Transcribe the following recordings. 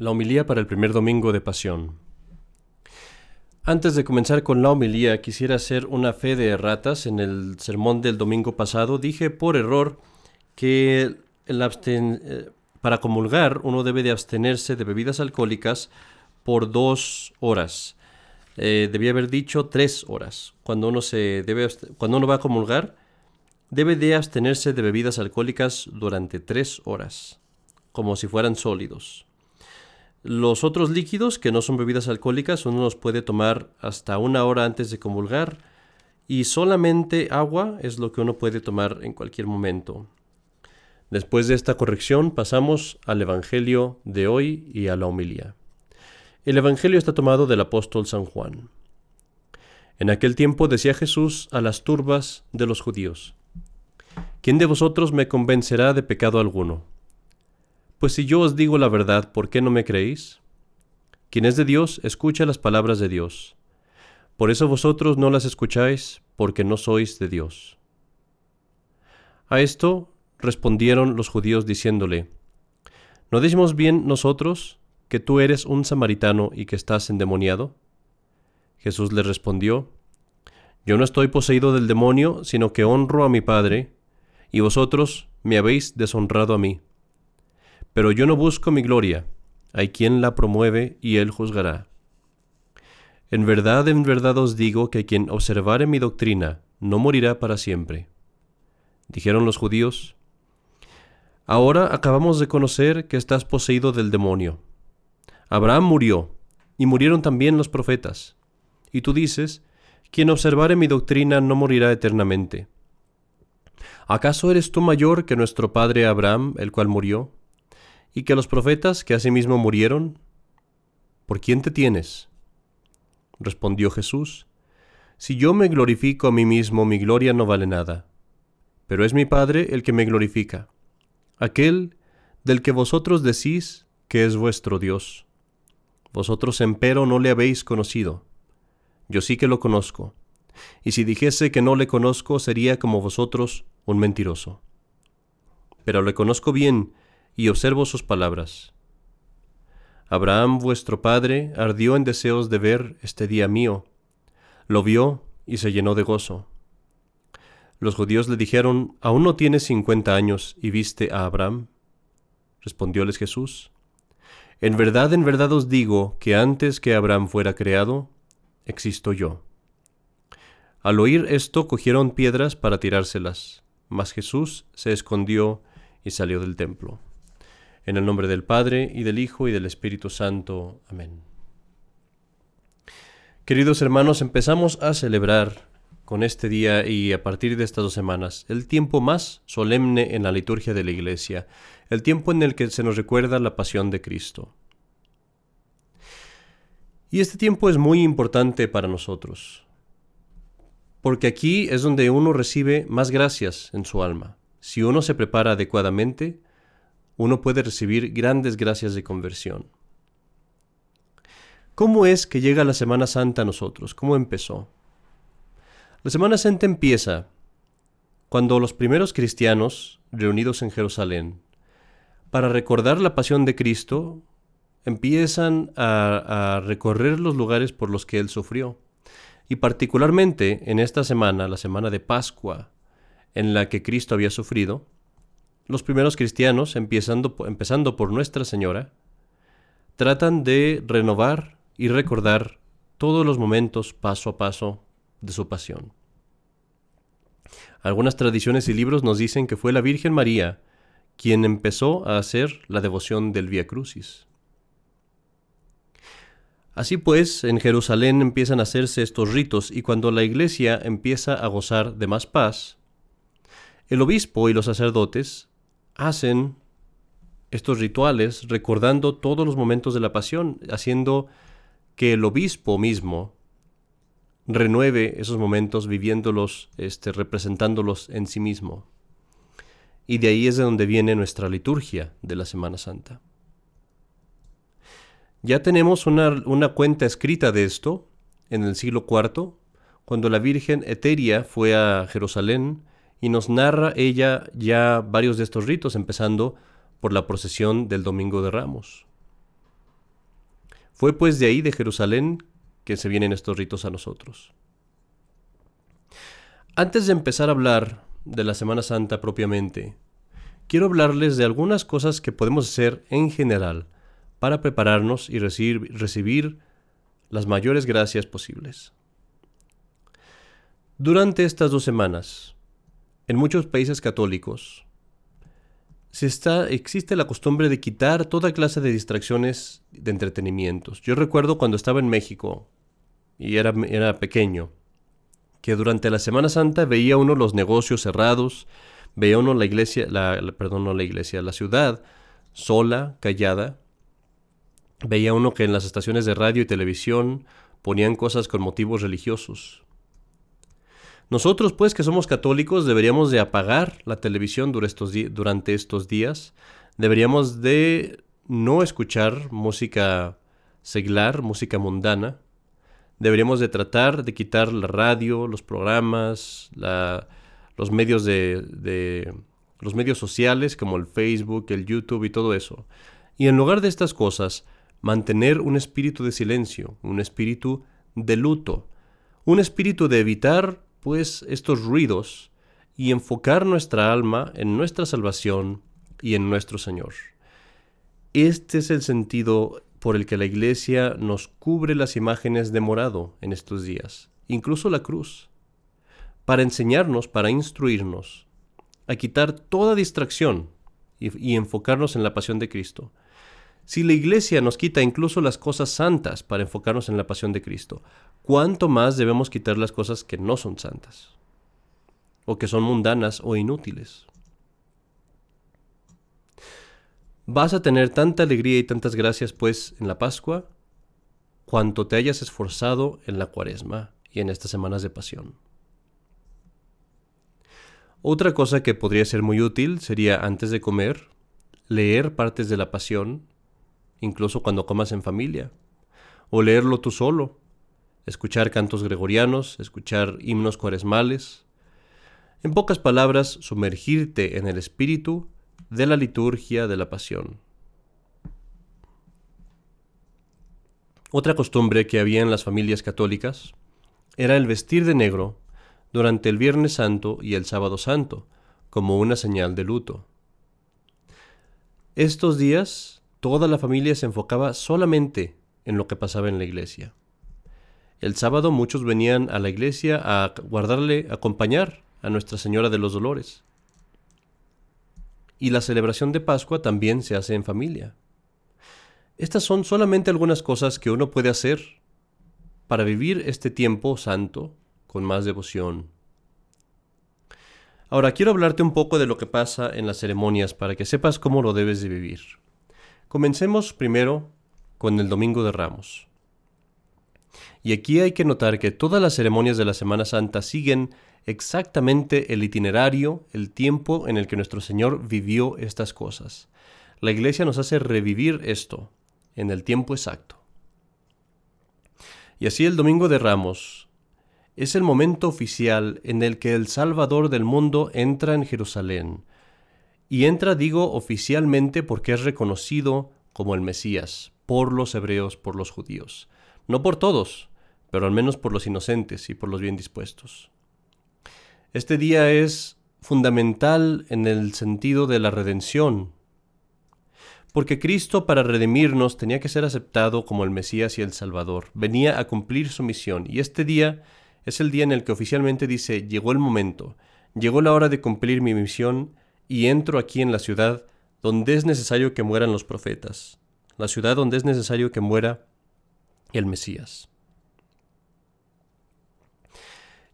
La homilía para el primer domingo de Pasión. Antes de comenzar con la homilía, quisiera hacer una fe de erratas. En el sermón del domingo pasado dije por error que eh, para comulgar uno debe de abstenerse de bebidas alcohólicas por dos horas. Eh, debía haber dicho tres horas. Cuando uno, se debe, cuando uno va a comulgar, debe de abstenerse de bebidas alcohólicas durante tres horas, como si fueran sólidos. Los otros líquidos, que no son bebidas alcohólicas, uno los puede tomar hasta una hora antes de comulgar y solamente agua es lo que uno puede tomar en cualquier momento. Después de esta corrección pasamos al Evangelio de hoy y a la homilía. El Evangelio está tomado del apóstol San Juan. En aquel tiempo decía Jesús a las turbas de los judíos, ¿quién de vosotros me convencerá de pecado alguno? Pues si yo os digo la verdad, ¿por qué no me creéis? Quien es de Dios, escucha las palabras de Dios. Por eso vosotros no las escucháis, porque no sois de Dios. A esto respondieron los judíos diciéndole, ¿No decimos bien nosotros que tú eres un samaritano y que estás endemoniado? Jesús les respondió, Yo no estoy poseído del demonio, sino que honro a mi Padre, y vosotros me habéis deshonrado a mí. Pero yo no busco mi gloria, hay quien la promueve y él juzgará. En verdad, en verdad os digo que quien observare mi doctrina no morirá para siempre. Dijeron los judíos, Ahora acabamos de conocer que estás poseído del demonio. Abraham murió, y murieron también los profetas. Y tú dices, quien observare mi doctrina no morirá eternamente. ¿Acaso eres tú mayor que nuestro padre Abraham, el cual murió? Y que los profetas que asimismo murieron, ¿por quién te tienes? Respondió Jesús, Si yo me glorifico a mí mismo, mi gloria no vale nada, pero es mi Padre el que me glorifica, aquel del que vosotros decís que es vuestro Dios. Vosotros empero no le habéis conocido, yo sí que lo conozco, y si dijese que no le conozco sería como vosotros un mentiroso. Pero le conozco bien, y observo sus palabras. Abraham vuestro padre ardió en deseos de ver este día mío. Lo vio y se llenó de gozo. Los judíos le dijeron, ¿aún no tienes cincuenta años y viste a Abraham? Respondióles Jesús, En verdad, en verdad os digo que antes que Abraham fuera creado, existo yo. Al oír esto cogieron piedras para tirárselas, mas Jesús se escondió y salió del templo. En el nombre del Padre, y del Hijo, y del Espíritu Santo. Amén. Queridos hermanos, empezamos a celebrar con este día y a partir de estas dos semanas el tiempo más solemne en la liturgia de la Iglesia, el tiempo en el que se nos recuerda la pasión de Cristo. Y este tiempo es muy importante para nosotros, porque aquí es donde uno recibe más gracias en su alma. Si uno se prepara adecuadamente, uno puede recibir grandes gracias de conversión. ¿Cómo es que llega la Semana Santa a nosotros? ¿Cómo empezó? La Semana Santa empieza cuando los primeros cristianos, reunidos en Jerusalén, para recordar la pasión de Cristo, empiezan a, recorrer los lugares por los que Él sufrió. Y particularmente en esta semana, la semana de Pascua, en la que Cristo había sufrido, los primeros cristianos, empezando, por Nuestra Señora, tratan de renovar y recordar todos los momentos paso a paso de su pasión. Algunas tradiciones y libros nos dicen que fue la Virgen María quien empezó a hacer la devoción del Via Crucis. Así pues, en Jerusalén empiezan a hacerse estos ritos y cuando la iglesia empieza a gozar de más paz, el obispo y los sacerdotes hacen estos rituales recordando todos los momentos de la pasión, haciendo que el obispo mismo renueve esos momentos viviéndolos, este, representándolos en sí mismo. Y de ahí es de donde viene nuestra liturgia de la Semana Santa. Ya tenemos una, una cuenta escrita de esto en el siglo IV, cuando la Virgen Eteria fue a Jerusalén y nos narra ella ya varios de estos ritos, empezando por la procesión del Domingo de Ramos. Fue pues de ahí, de Jerusalén, que se vienen estos ritos a nosotros. Antes de empezar a hablar de la Semana Santa propiamente, quiero hablarles de algunas cosas que podemos hacer en general para prepararnos y recibir, recibir las mayores gracias posibles. Durante estas dos semanas, en muchos países católicos, se está, existe la costumbre de quitar toda clase de distracciones de entretenimientos. Yo recuerdo cuando estaba en México y era, era pequeño, que durante la Semana Santa veía uno los negocios cerrados, veía uno la iglesia, la, perdón, no la iglesia, la ciudad sola, callada. Veía uno que en las estaciones de radio y televisión ponían cosas con motivos religiosos. Nosotros, pues, que somos católicos, deberíamos de apagar la televisión durante estos días. Deberíamos de no escuchar música seglar, música mundana. Deberíamos de tratar de quitar la radio, los programas, los medios de, los medios sociales como el Facebook, el YouTube y todo eso. Y en lugar de estas cosas, mantener un espíritu de silencio, un espíritu de luto, un espíritu de evitar pues estos ruidos y enfocar nuestra alma en nuestra salvación y en nuestro Señor. Este es el sentido por el que la Iglesia nos cubre las imágenes de morado en estos días, incluso la cruz, para enseñarnos, para instruirnos, a quitar toda distracción y, y enfocarnos en la pasión de Cristo. Si la Iglesia nos quita incluso las cosas santas para enfocarnos en la pasión de Cristo, ¿cuánto más debemos quitar las cosas que no son santas? O que son mundanas o inútiles. Vas a tener tanta alegría y tantas gracias, pues, en la Pascua, cuanto te hayas esforzado en la Cuaresma y en estas semanas de pasión. Otra cosa que podría ser muy útil sería antes de comer, leer partes de la Pasión incluso cuando comas en familia, o leerlo tú solo, escuchar cantos gregorianos, escuchar himnos cuaresmales. En pocas palabras, sumergirte en el espíritu de la liturgia de la pasión. Otra costumbre que había en las familias católicas era el vestir de negro durante el Viernes Santo y el Sábado Santo, como una señal de luto. Estos días toda la familia se enfocaba solamente en lo que pasaba en la iglesia. El sábado muchos venían a la iglesia a guardarle, a acompañar a Nuestra Señora de los Dolores. Y la celebración de Pascua también se hace en familia. Estas son solamente algunas cosas que uno puede hacer para vivir este tiempo santo con más devoción. Ahora quiero hablarte un poco de lo que pasa en las ceremonias para que sepas cómo lo debes de vivir. Comencemos primero con el Domingo de Ramos. Y aquí hay que notar que todas las ceremonias de la Semana Santa siguen exactamente el itinerario, el tiempo en el que nuestro Señor vivió estas cosas. La Iglesia nos hace revivir esto en el tiempo exacto. Y así el Domingo de Ramos es el momento oficial en el que el Salvador del mundo entra en Jerusalén y entra, digo, oficialmente porque es reconocido como el Mesías por los hebreos, por los judíos. No por todos, pero al menos por los inocentes y por los bien dispuestos. Este día es fundamental en el sentido de la redención, porque Cristo para redimirnos tenía que ser aceptado como el Mesías y el Salvador, venía a cumplir su misión, y este día es el día en el que oficialmente dice, llegó el momento, llegó la hora de cumplir mi misión, y entro aquí en la ciudad donde es necesario que mueran los profetas, la ciudad donde es necesario que muera el Mesías.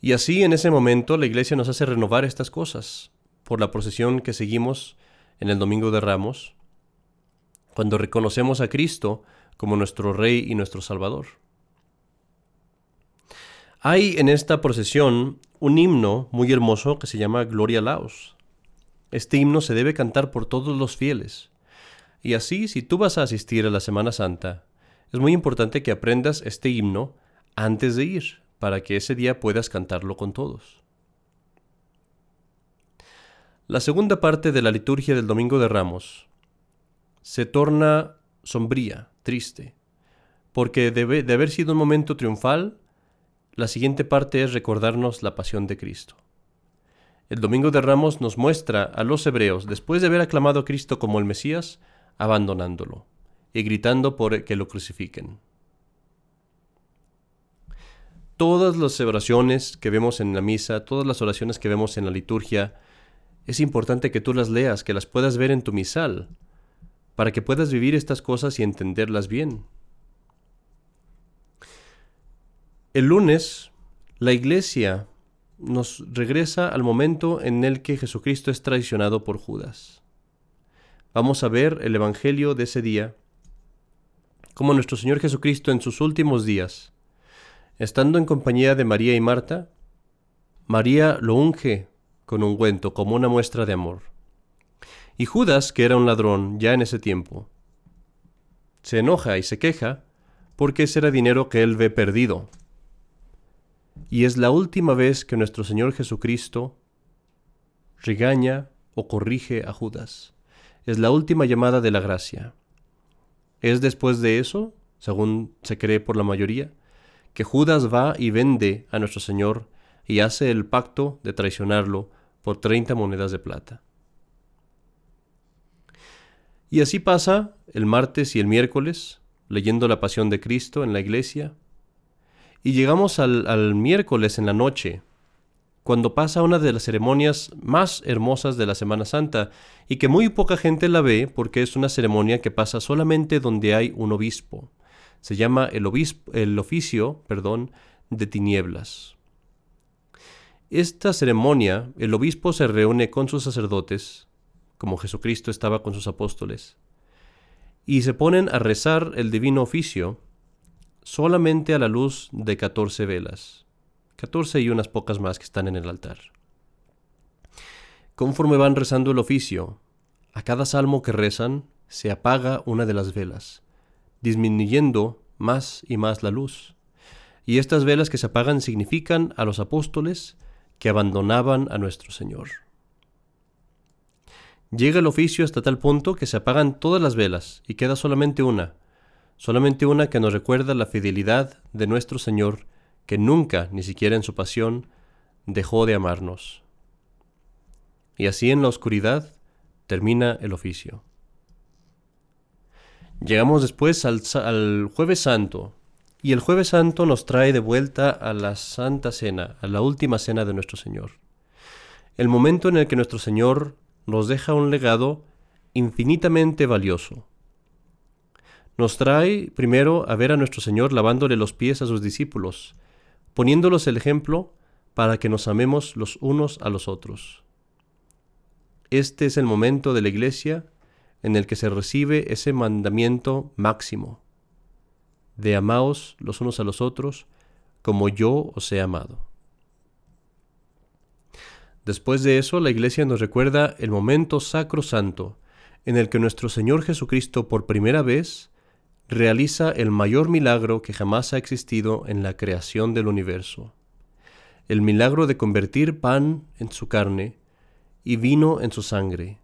Y así en ese momento la iglesia nos hace renovar estas cosas por la procesión que seguimos en el Domingo de Ramos, cuando reconocemos a Cristo como nuestro Rey y nuestro Salvador. Hay en esta procesión un himno muy hermoso que se llama Gloria Laos. Este himno se debe cantar por todos los fieles. Y así, si tú vas a asistir a la Semana Santa, es muy importante que aprendas este himno antes de ir, para que ese día puedas cantarlo con todos. La segunda parte de la liturgia del Domingo de Ramos se torna sombría, triste, porque debe de haber sido un momento triunfal, la siguiente parte es recordarnos la pasión de Cristo. El Domingo de Ramos nos muestra a los hebreos, después de haber aclamado a Cristo como el Mesías, abandonándolo y gritando por que lo crucifiquen. Todas las oraciones que vemos en la misa, todas las oraciones que vemos en la liturgia, es importante que tú las leas, que las puedas ver en tu misal, para que puedas vivir estas cosas y entenderlas bien. El lunes, la iglesia nos regresa al momento en el que Jesucristo es traicionado por Judas. Vamos a ver el Evangelio de ese día, como nuestro Señor Jesucristo en sus últimos días, estando en compañía de María y Marta, María lo unge con ungüento como una muestra de amor. Y Judas, que era un ladrón ya en ese tiempo, se enoja y se queja porque ese era dinero que él ve perdido. Y es la última vez que nuestro Señor Jesucristo regaña o corrige a Judas es la última llamada de la gracia. Es después de eso, según se cree por la mayoría, que Judas va y vende a nuestro Señor y hace el pacto de traicionarlo por 30 monedas de plata. Y así pasa el martes y el miércoles, leyendo la pasión de Cristo en la iglesia, y llegamos al, miércoles en la noche, cuando pasa una de las ceremonias más hermosas de la Semana Santa y que muy poca gente la ve porque es una ceremonia que pasa solamente donde hay un obispo. Se llama el, obispo, el oficio perdón, de tinieblas. Esta ceremonia, el obispo se reúne con sus sacerdotes, como Jesucristo estaba con sus apóstoles, y se ponen a rezar el divino oficio solamente a la luz de catorce velas. 14 y unas pocas más que están en el altar. Conforme van rezando el oficio, a cada salmo que rezan se apaga una de las velas, disminuyendo más y más la luz. Y estas velas que se apagan significan a los apóstoles que abandonaban a nuestro Señor. Llega el oficio hasta tal punto que se apagan todas las velas y queda solamente una, solamente una que nos recuerda la fidelidad de nuestro Señor que nunca, ni siquiera en su pasión, dejó de amarnos. Y así en la oscuridad termina el oficio. Llegamos después al, jueves santo, y el jueves santo nos trae de vuelta a la Santa Cena, a la última cena de nuestro Señor. El momento en el que nuestro Señor nos deja un legado infinitamente valioso. Nos trae primero a ver a nuestro Señor lavándole los pies a sus discípulos, poniéndolos el ejemplo para que nos amemos los unos a los otros. Este es el momento de la Iglesia en el que se recibe ese mandamiento máximo de amaos los unos a los otros como yo os he amado. Después de eso, la Iglesia nos recuerda el momento sacro santo en el que nuestro Señor Jesucristo por primera vez realiza el mayor milagro que jamás ha existido en la creación del universo, el milagro de convertir pan en su carne y vino en su sangre,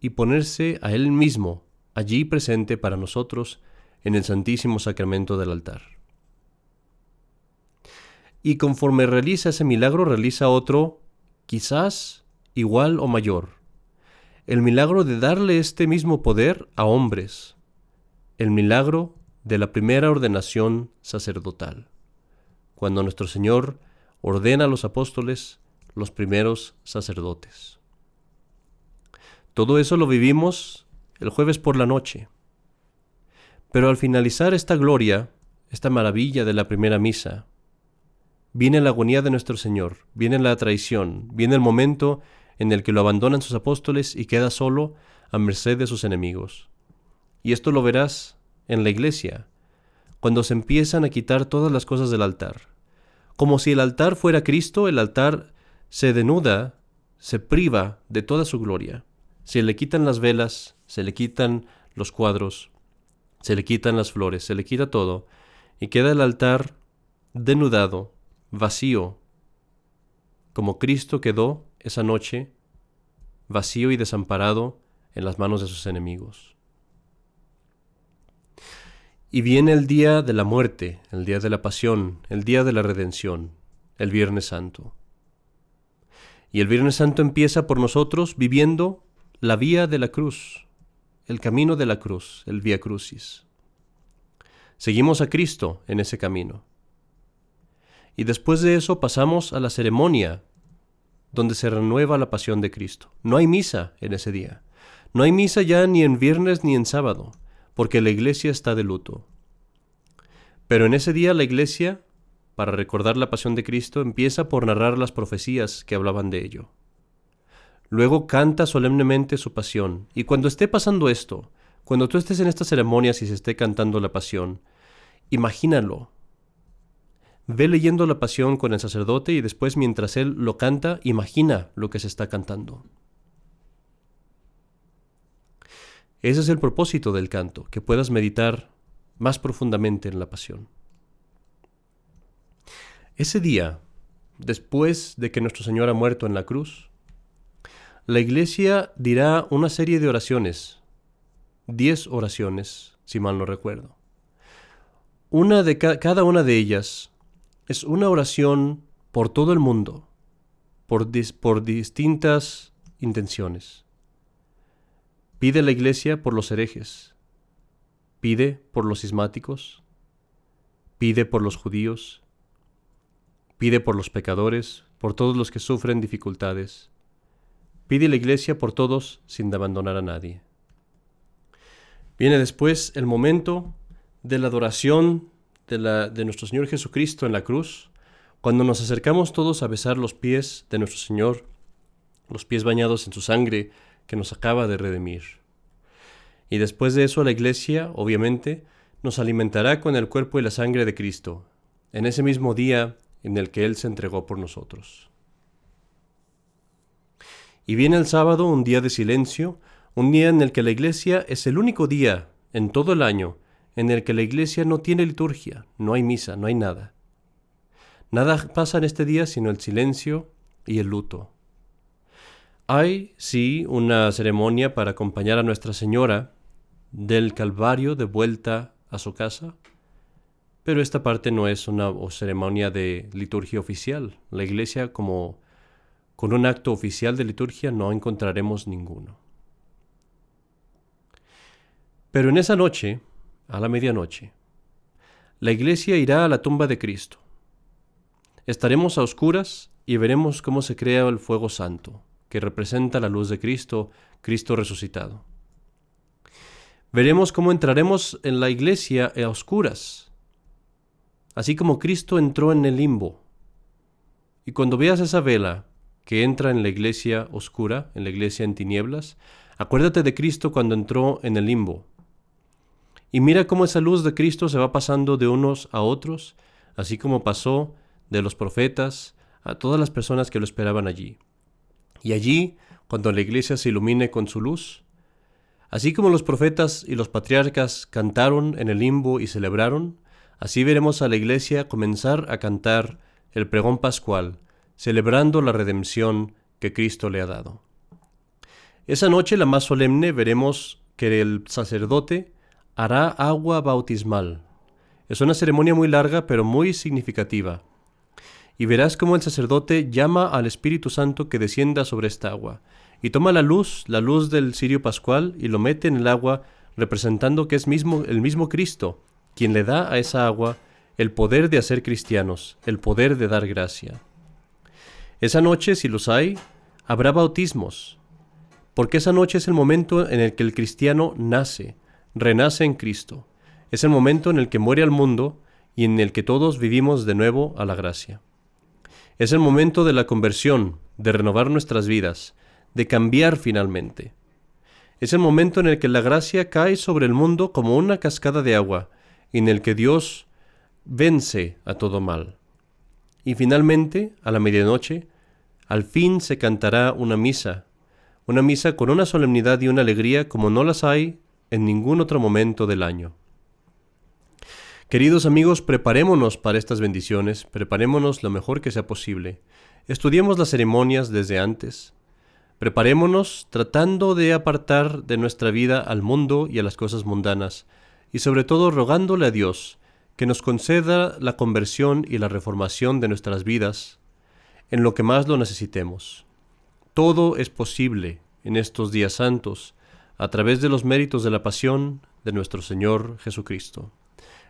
y ponerse a Él mismo allí presente para nosotros en el Santísimo Sacramento del altar. Y conforme realiza ese milagro, realiza otro, quizás igual o mayor, el milagro de darle este mismo poder a hombres, el milagro de la primera ordenación sacerdotal, cuando nuestro Señor ordena a los apóstoles los primeros sacerdotes. Todo eso lo vivimos el jueves por la noche. Pero al finalizar esta gloria, esta maravilla de la primera misa, viene la agonía de nuestro Señor, viene la traición, viene el momento en el que lo abandonan sus apóstoles y queda solo a merced de sus enemigos. Y esto lo verás en la iglesia, cuando se empiezan a quitar todas las cosas del altar. Como si el altar fuera Cristo, el altar se denuda, se priva de toda su gloria. Se le quitan las velas, se le quitan los cuadros, se le quitan las flores, se le quita todo, y queda el altar denudado, vacío, como Cristo quedó esa noche, vacío y desamparado en las manos de sus enemigos. Y viene el día de la muerte, el día de la pasión, el día de la redención, el Viernes Santo. Y el Viernes Santo empieza por nosotros viviendo la vía de la cruz, el camino de la cruz, el Vía Crucis. Seguimos a Cristo en ese camino. Y después de eso pasamos a la ceremonia donde se renueva la pasión de Cristo. No hay misa en ese día. No hay misa ya ni en viernes ni en sábado, porque la iglesia está de luto. Pero en ese día la iglesia, para recordar la pasión de Cristo, empieza por narrar las profecías que hablaban de ello. Luego canta solemnemente su pasión, y cuando esté pasando esto, cuando tú estés en estas ceremonias y se esté cantando la pasión, imagínalo. Ve leyendo la pasión con el sacerdote y después mientras él lo canta, imagina lo que se está cantando. Ese es el propósito del canto, que puedas meditar más profundamente en la pasión. Ese día, después de que nuestro Señor ha muerto en la cruz, la iglesia dirá una serie de oraciones, diez oraciones, si mal no recuerdo. Una de cada una de ellas es una oración por todo el mundo, por, por distintas intenciones. Pide la iglesia por los herejes, pide por los cismáticos, pide por los judíos, pide por los pecadores, por todos los que sufren dificultades, pide la iglesia por todos sin abandonar a nadie. Viene después el momento de la adoración de, la, de nuestro Señor Jesucristo en la cruz, cuando nos acercamos todos a besar los pies de nuestro Señor, los pies bañados en su sangre que nos acaba de redimir. Y después de eso la Iglesia, obviamente, nos alimentará con el cuerpo y la sangre de Cristo, en ese mismo día en el que Él se entregó por nosotros. Y viene el sábado, un día de silencio, un día en el que la Iglesia es el único día en todo el año en el que la iglesia no tiene liturgia, no hay misa, no hay nada. Nada pasa en este día sino el silencio y el luto. Hay, sí, una ceremonia para acompañar a Nuestra Señora del Calvario de vuelta a su casa, pero esta parte no es una ceremonia de liturgia oficial. La iglesia como con un acto oficial de liturgia no encontraremos ninguno. Pero en esa noche, a la medianoche, la iglesia irá a la tumba de Cristo. Estaremos a oscuras y veremos cómo se crea el fuego santo, que representa la luz de Cristo, Cristo resucitado. Veremos cómo entraremos en la iglesia a oscuras, así como Cristo entró en el limbo. Y cuando veas esa vela que entra en la iglesia oscura, en la iglesia en tinieblas, acuérdate de Cristo cuando entró en el limbo, y mira cómo esa luz de Cristo se va pasando de unos a otros, así como pasó de los profetas a todas las personas que lo esperaban allí. Y allí, cuando la iglesia se ilumine con su luz, así como los profetas y los patriarcas cantaron en el limbo y celebraron, así veremos a la iglesia comenzar a cantar el pregón pascual, celebrando la redención que Cristo le ha dado. Esa noche, la más solemne, veremos que el sacerdote hará agua bautismal. Es una ceremonia muy larga pero muy significativa. Y verás cómo el sacerdote llama al Espíritu Santo que descienda sobre esta agua, y toma la luz, la luz del cirio pascual, y lo mete en el agua, representando que es mismo, el mismo Cristo, quien le da a esa agua el poder de hacer cristianos, el poder de dar gracia. Esa noche, si los hay, habrá bautismos, porque esa noche es el momento en el que el cristiano nace, renace en Cristo. Es el momento en el que muere al mundo y en el que todos vivimos de nuevo a la gracia. Es el momento de la conversión, de renovar nuestras vidas, de cambiar finalmente. Es el momento en el que la gracia cae sobre el mundo como una cascada de agua, en el que Dios vence a todo mal. Y finalmente, a la medianoche, al fin se cantará una misa, una misa con una solemnidad y una alegría como no las hay en ningún otro momento del año. Queridos amigos, preparémonos para estas bendiciones, preparémonos lo mejor que sea posible. Estudiemos las ceremonias desde antes. Preparémonos tratando de apartar de nuestra vida al mundo y a las cosas mundanas y sobre todo rogándole a Dios que nos conceda la conversión y la reformación de nuestras vidas en lo que más lo necesitemos. Todo es posible en estos días santos a través de los méritos de la pasión de nuestro Señor Jesucristo.